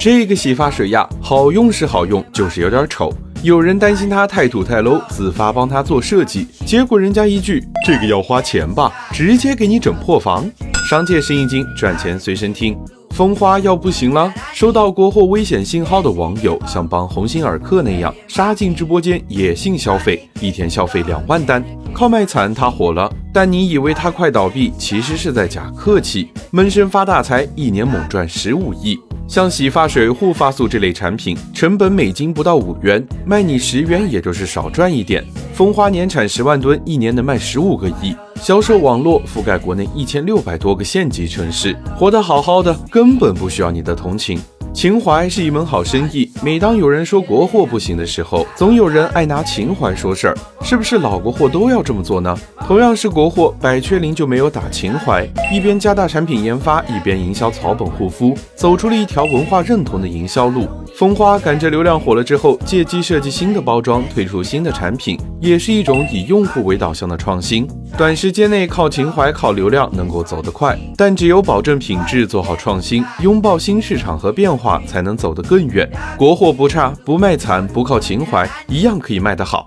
这个洗发水呀，好用是好用，就是有点丑。有人担心它太土太 low，自发帮他做设计，结果人家一句“这个要花钱吧”，直接给你整破防。商界生意经，赚钱随身听。蜂花要不行了，收到国货危险信号的网友像帮鸿星尔克那样杀进直播间野性消费，一天消费两万单，靠卖惨他火了。但你以为他快倒闭，其实是在假客气，闷声发大财，一年猛赚十五亿。像洗发水、护发素这类产品，成本每斤不到五元，卖你十元，也就是少赚一点。蜂花年产十万吨，一年能卖十五个亿，销售网络覆盖国内一千六百多个县级城市，活得好好的，根本不需要你的同情。情怀是一门好生意。每当有人说国货不行的时候，总有人爱拿情怀说事儿。是不是老国货都要这么做呢？同样是国货，百雀羚就没有打情怀，一边加大产品研发，一边营销草本护肤，走出了一条文化认同的营销路。蜂花赶着流量火了之后，借机设计新的包装，推出新的产品，也是一种以用户为导向的创新。短时间内靠情怀、靠流量能够走得快，但只有保证品质，做好创新，拥抱新市场和变化，才能走得更远。国货不差，不卖惨，不靠情怀，一样可以卖得好。